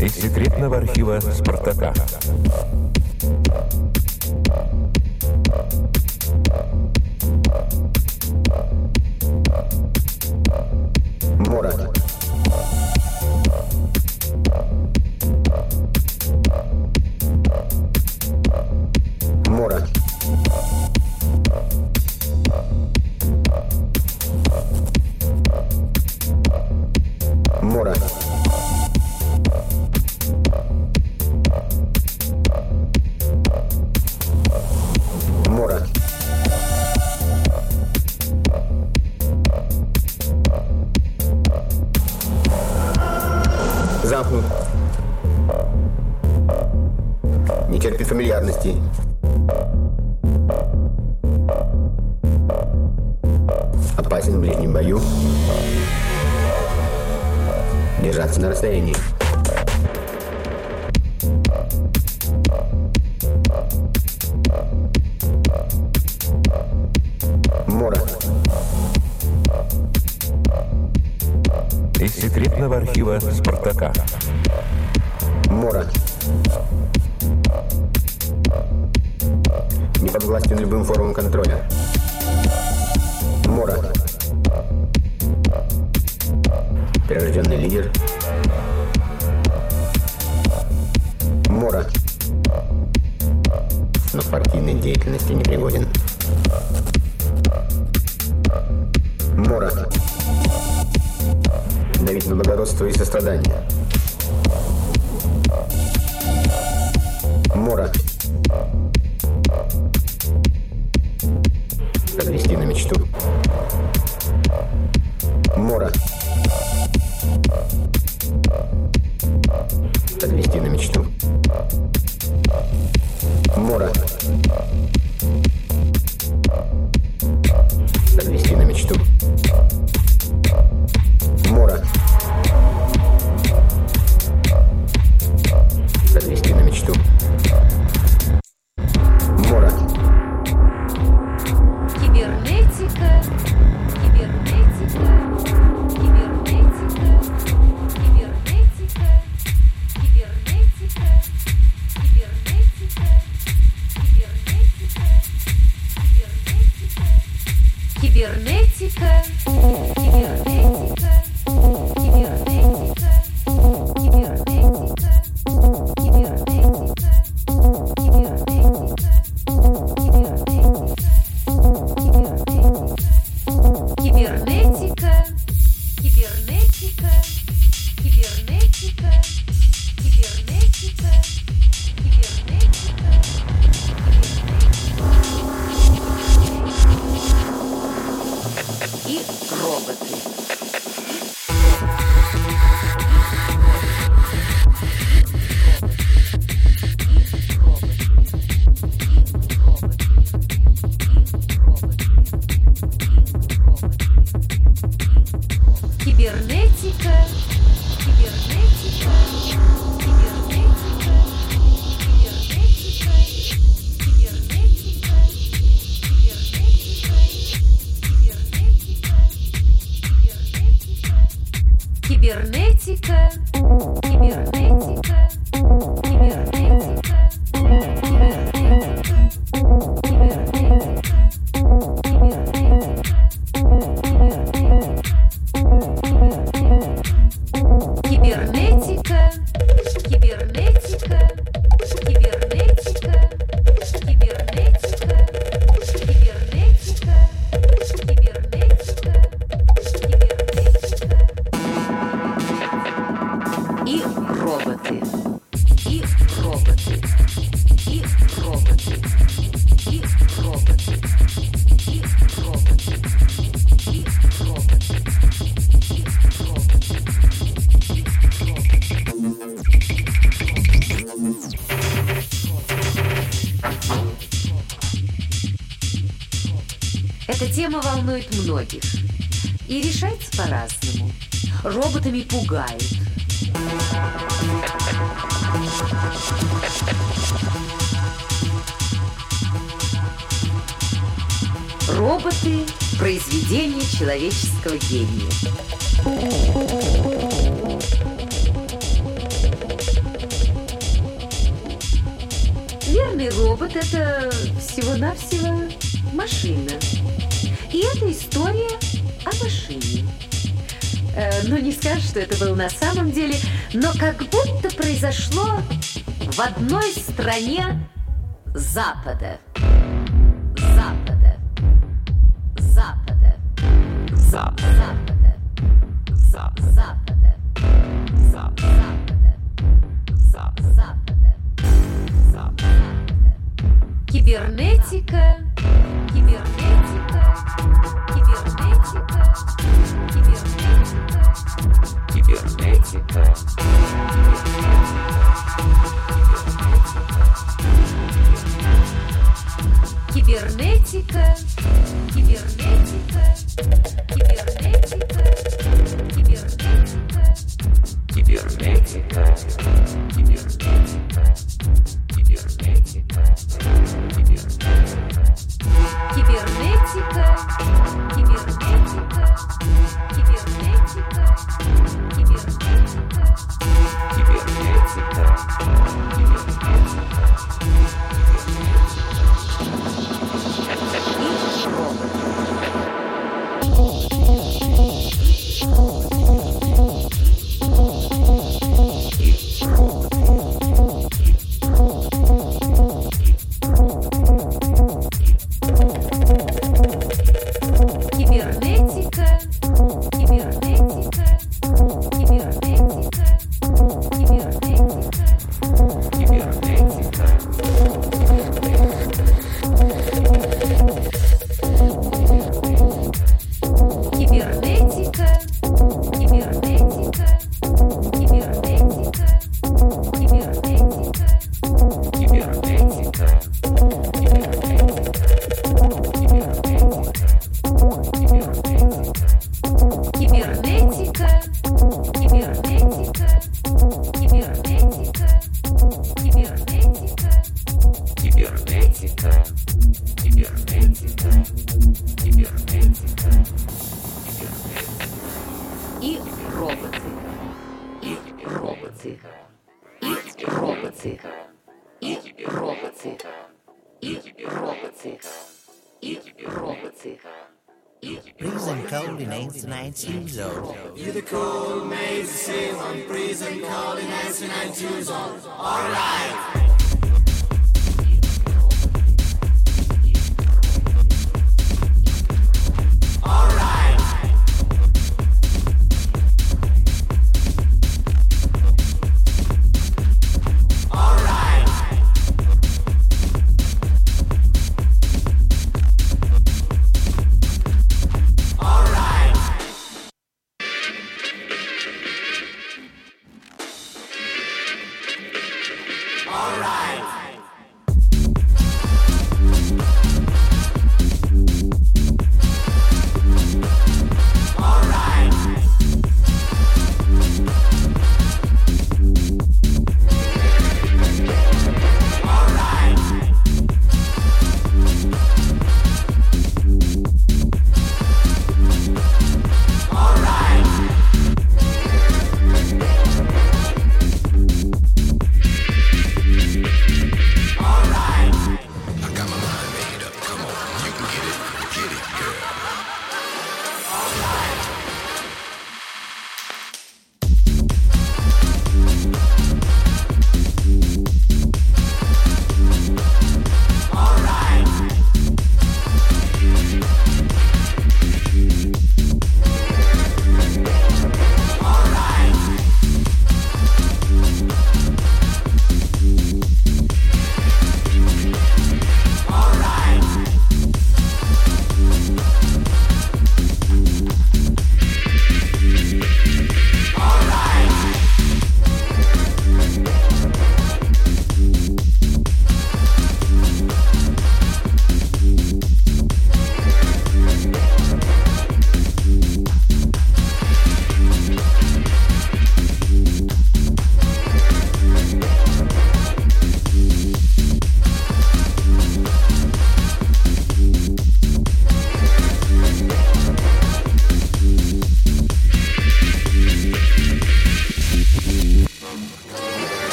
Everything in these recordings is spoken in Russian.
Из секретного архива «Спартака». konuştuk. Гения. Верный робот – это всего-навсего машина. И это история о машине. Э, ну, не скажешь, что это было на самом деле, но как будто произошло в одной стране. Запада. Prison cold in 892 years zone. You're the cold maze, the same one. Prison cold in 892 years zone. Alright!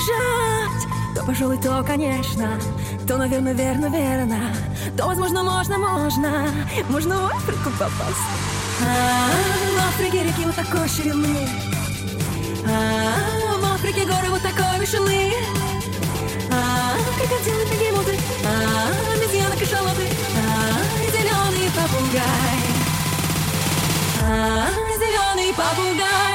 Бежать, то, пожалуй, то, конечно, то, наверное, верно, верно, то, возможно, можно, можно, можно в Африку попасть. А, в Африке реки вот такой ширины, а, в Африке горы вот такой вышины, а, крокодилы, бегемоты, а, обезьяны, кашалоты, а, зеленый попугай. А, зеленый попугай.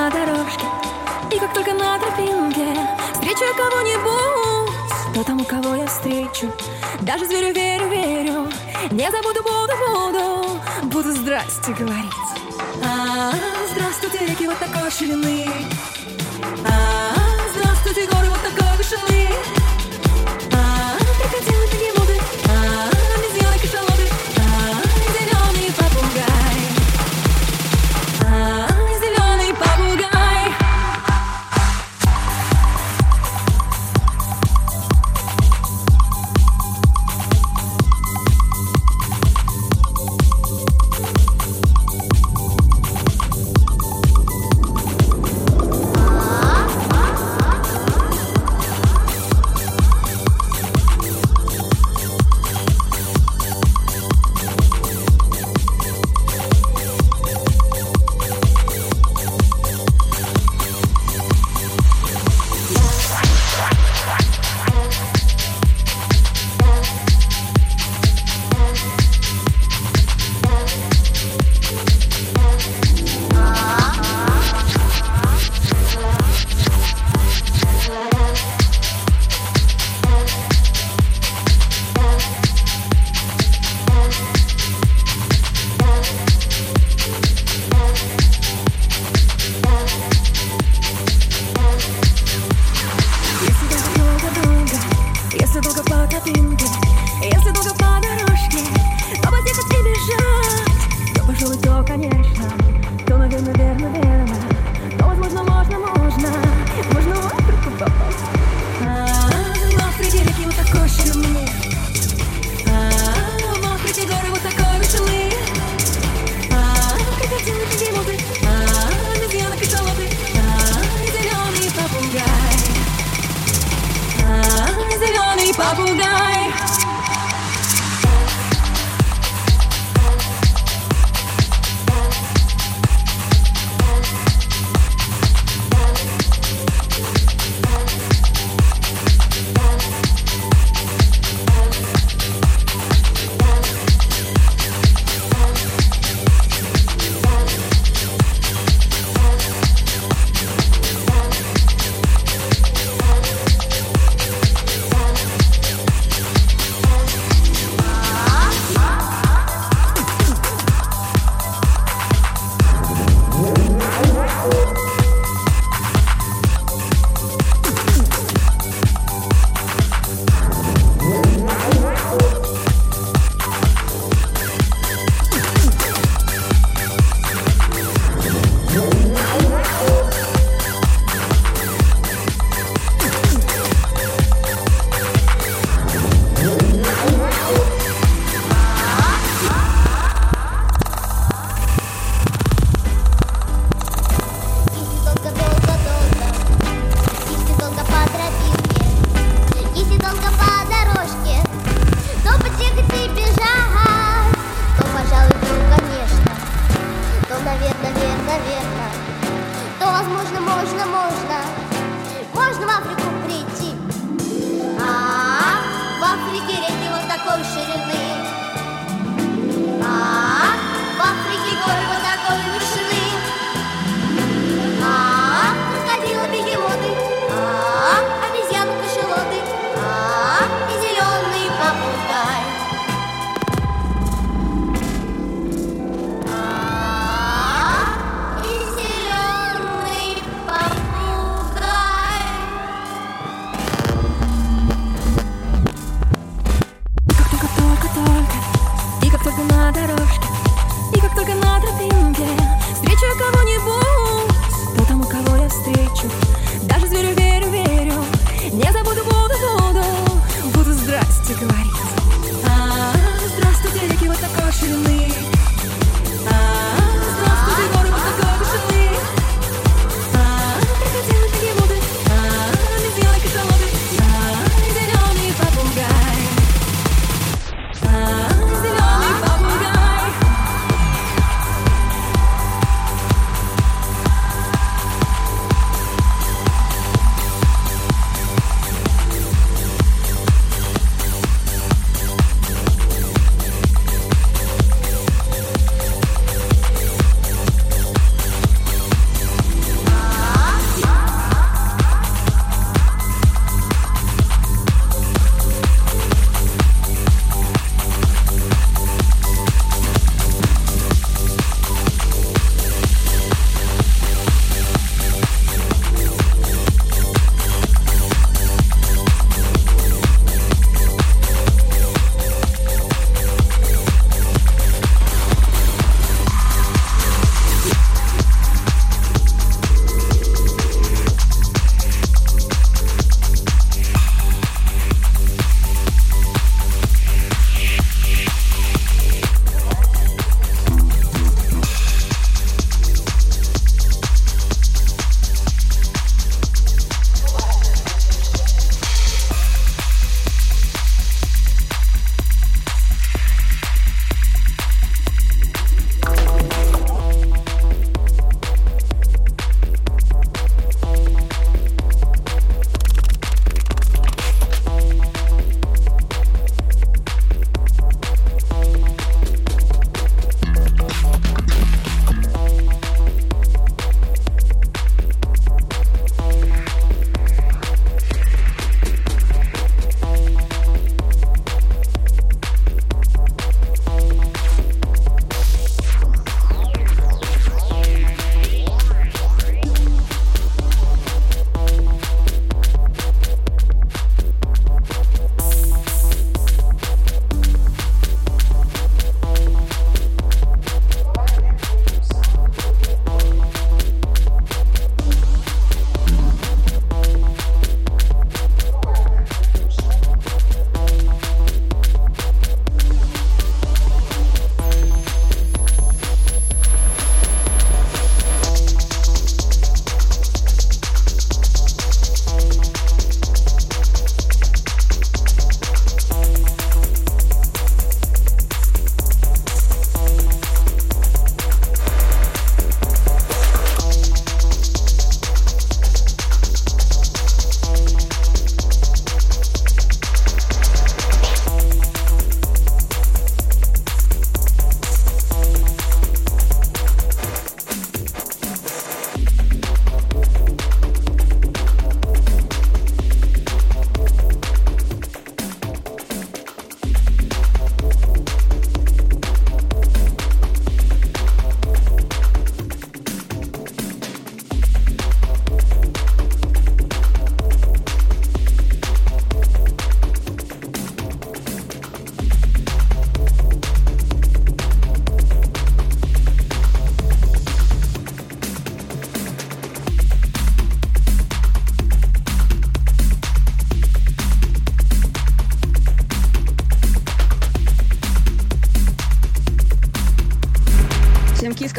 На дорожке, и как только на тропинке встречу я кого-нибудь, то тому, кого я встречу, даже зверю верю, верю, не забуду, буду, буду, буду здрасте говорить. А, здравствуйте, реки вот такой ширины.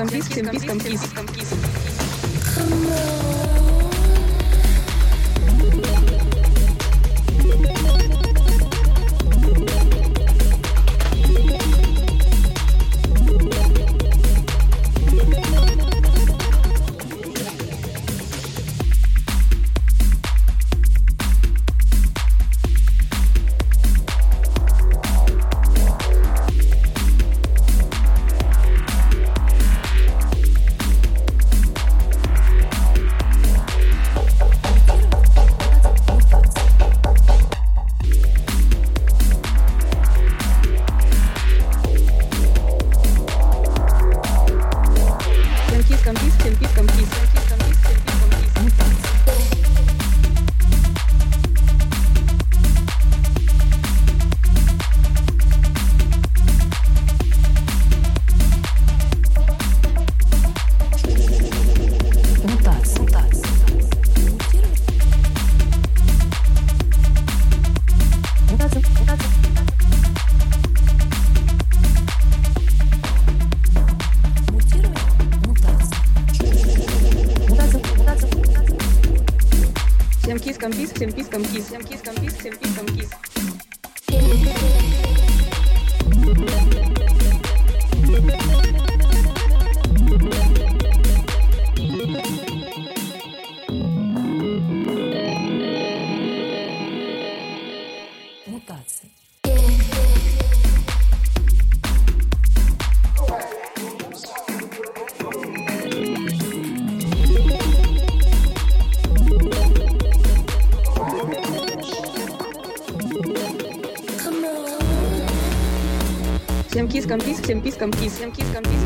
Компис, всем кис, компис, компис. Компис, всем кис, компис, всем кис, компис, всем кис, компис. Компис, всем кис, компис,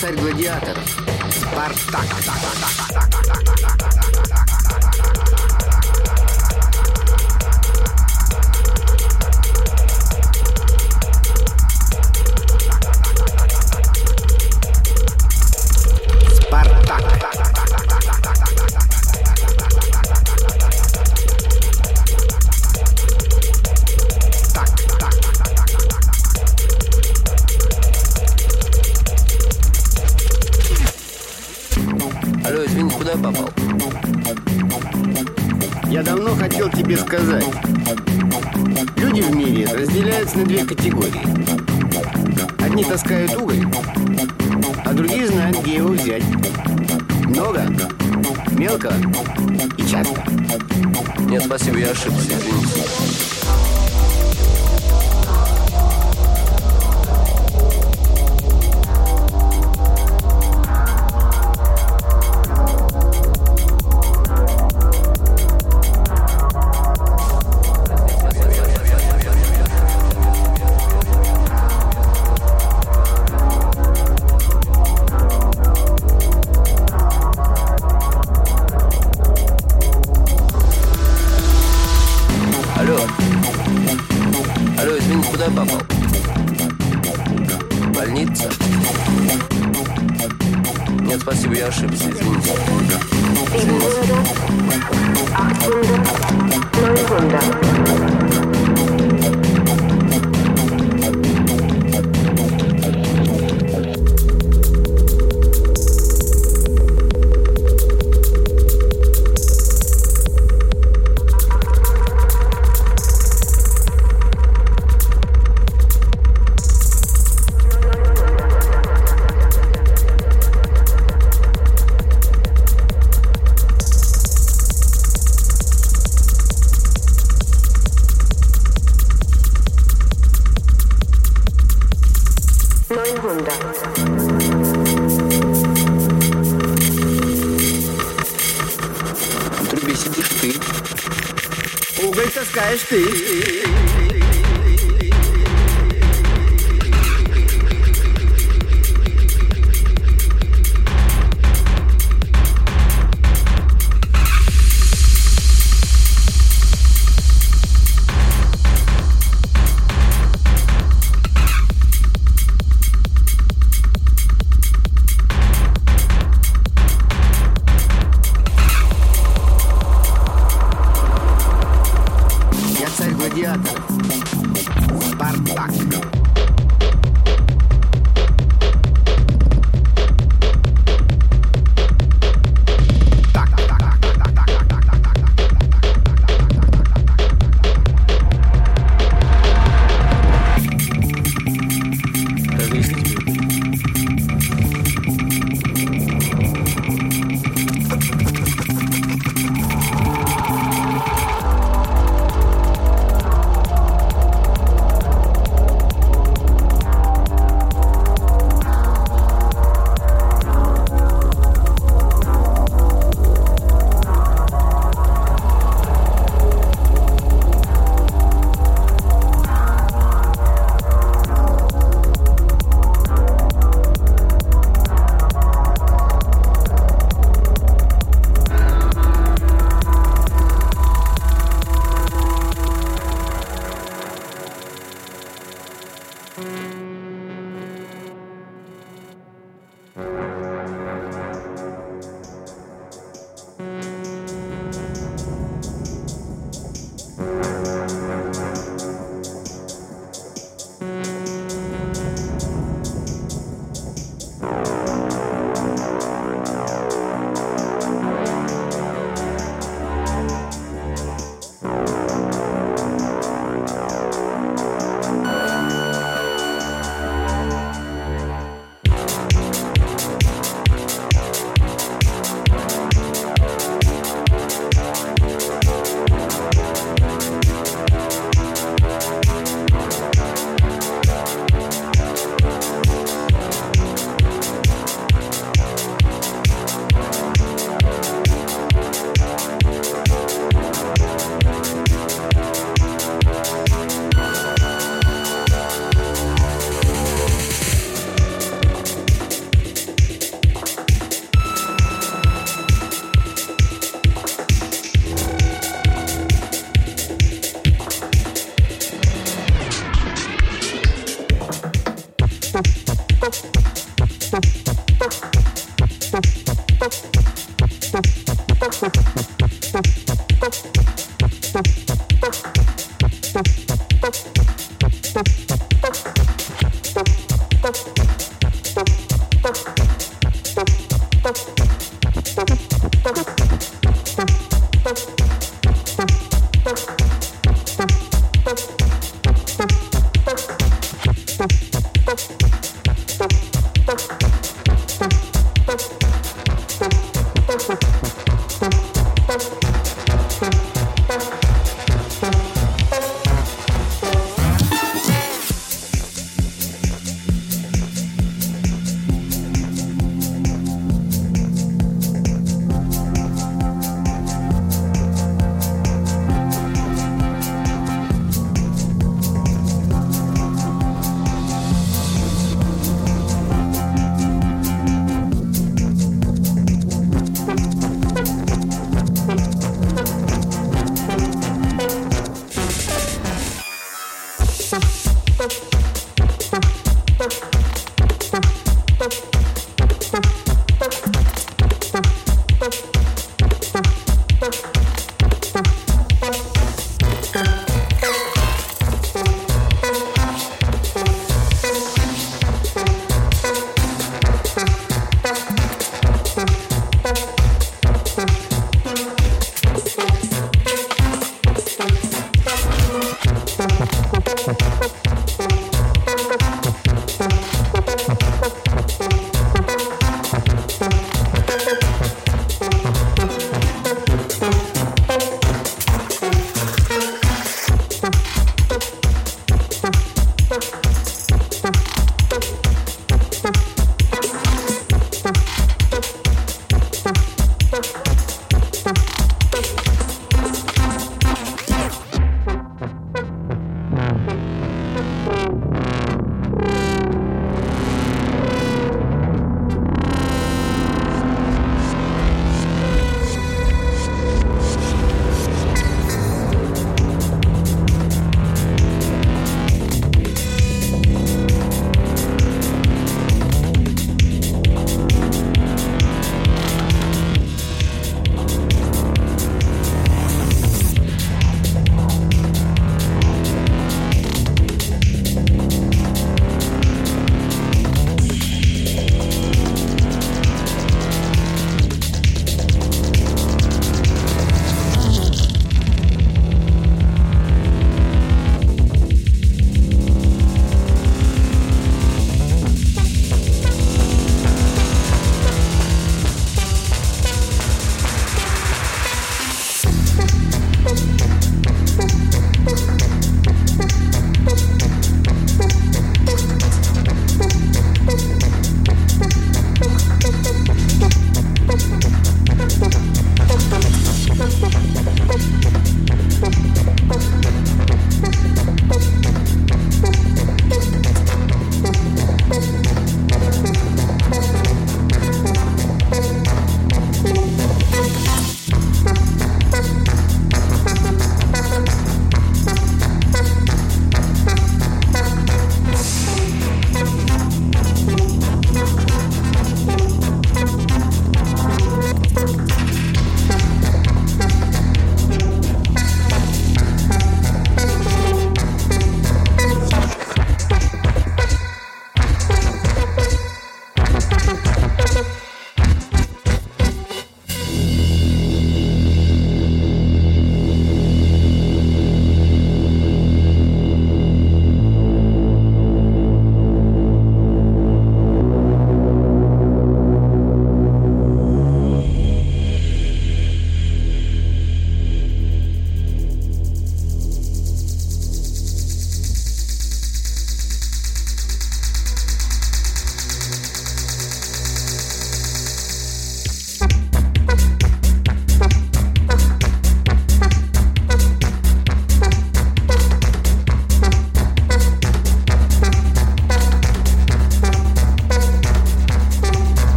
царь гладиаторов. Спартак. Solutions.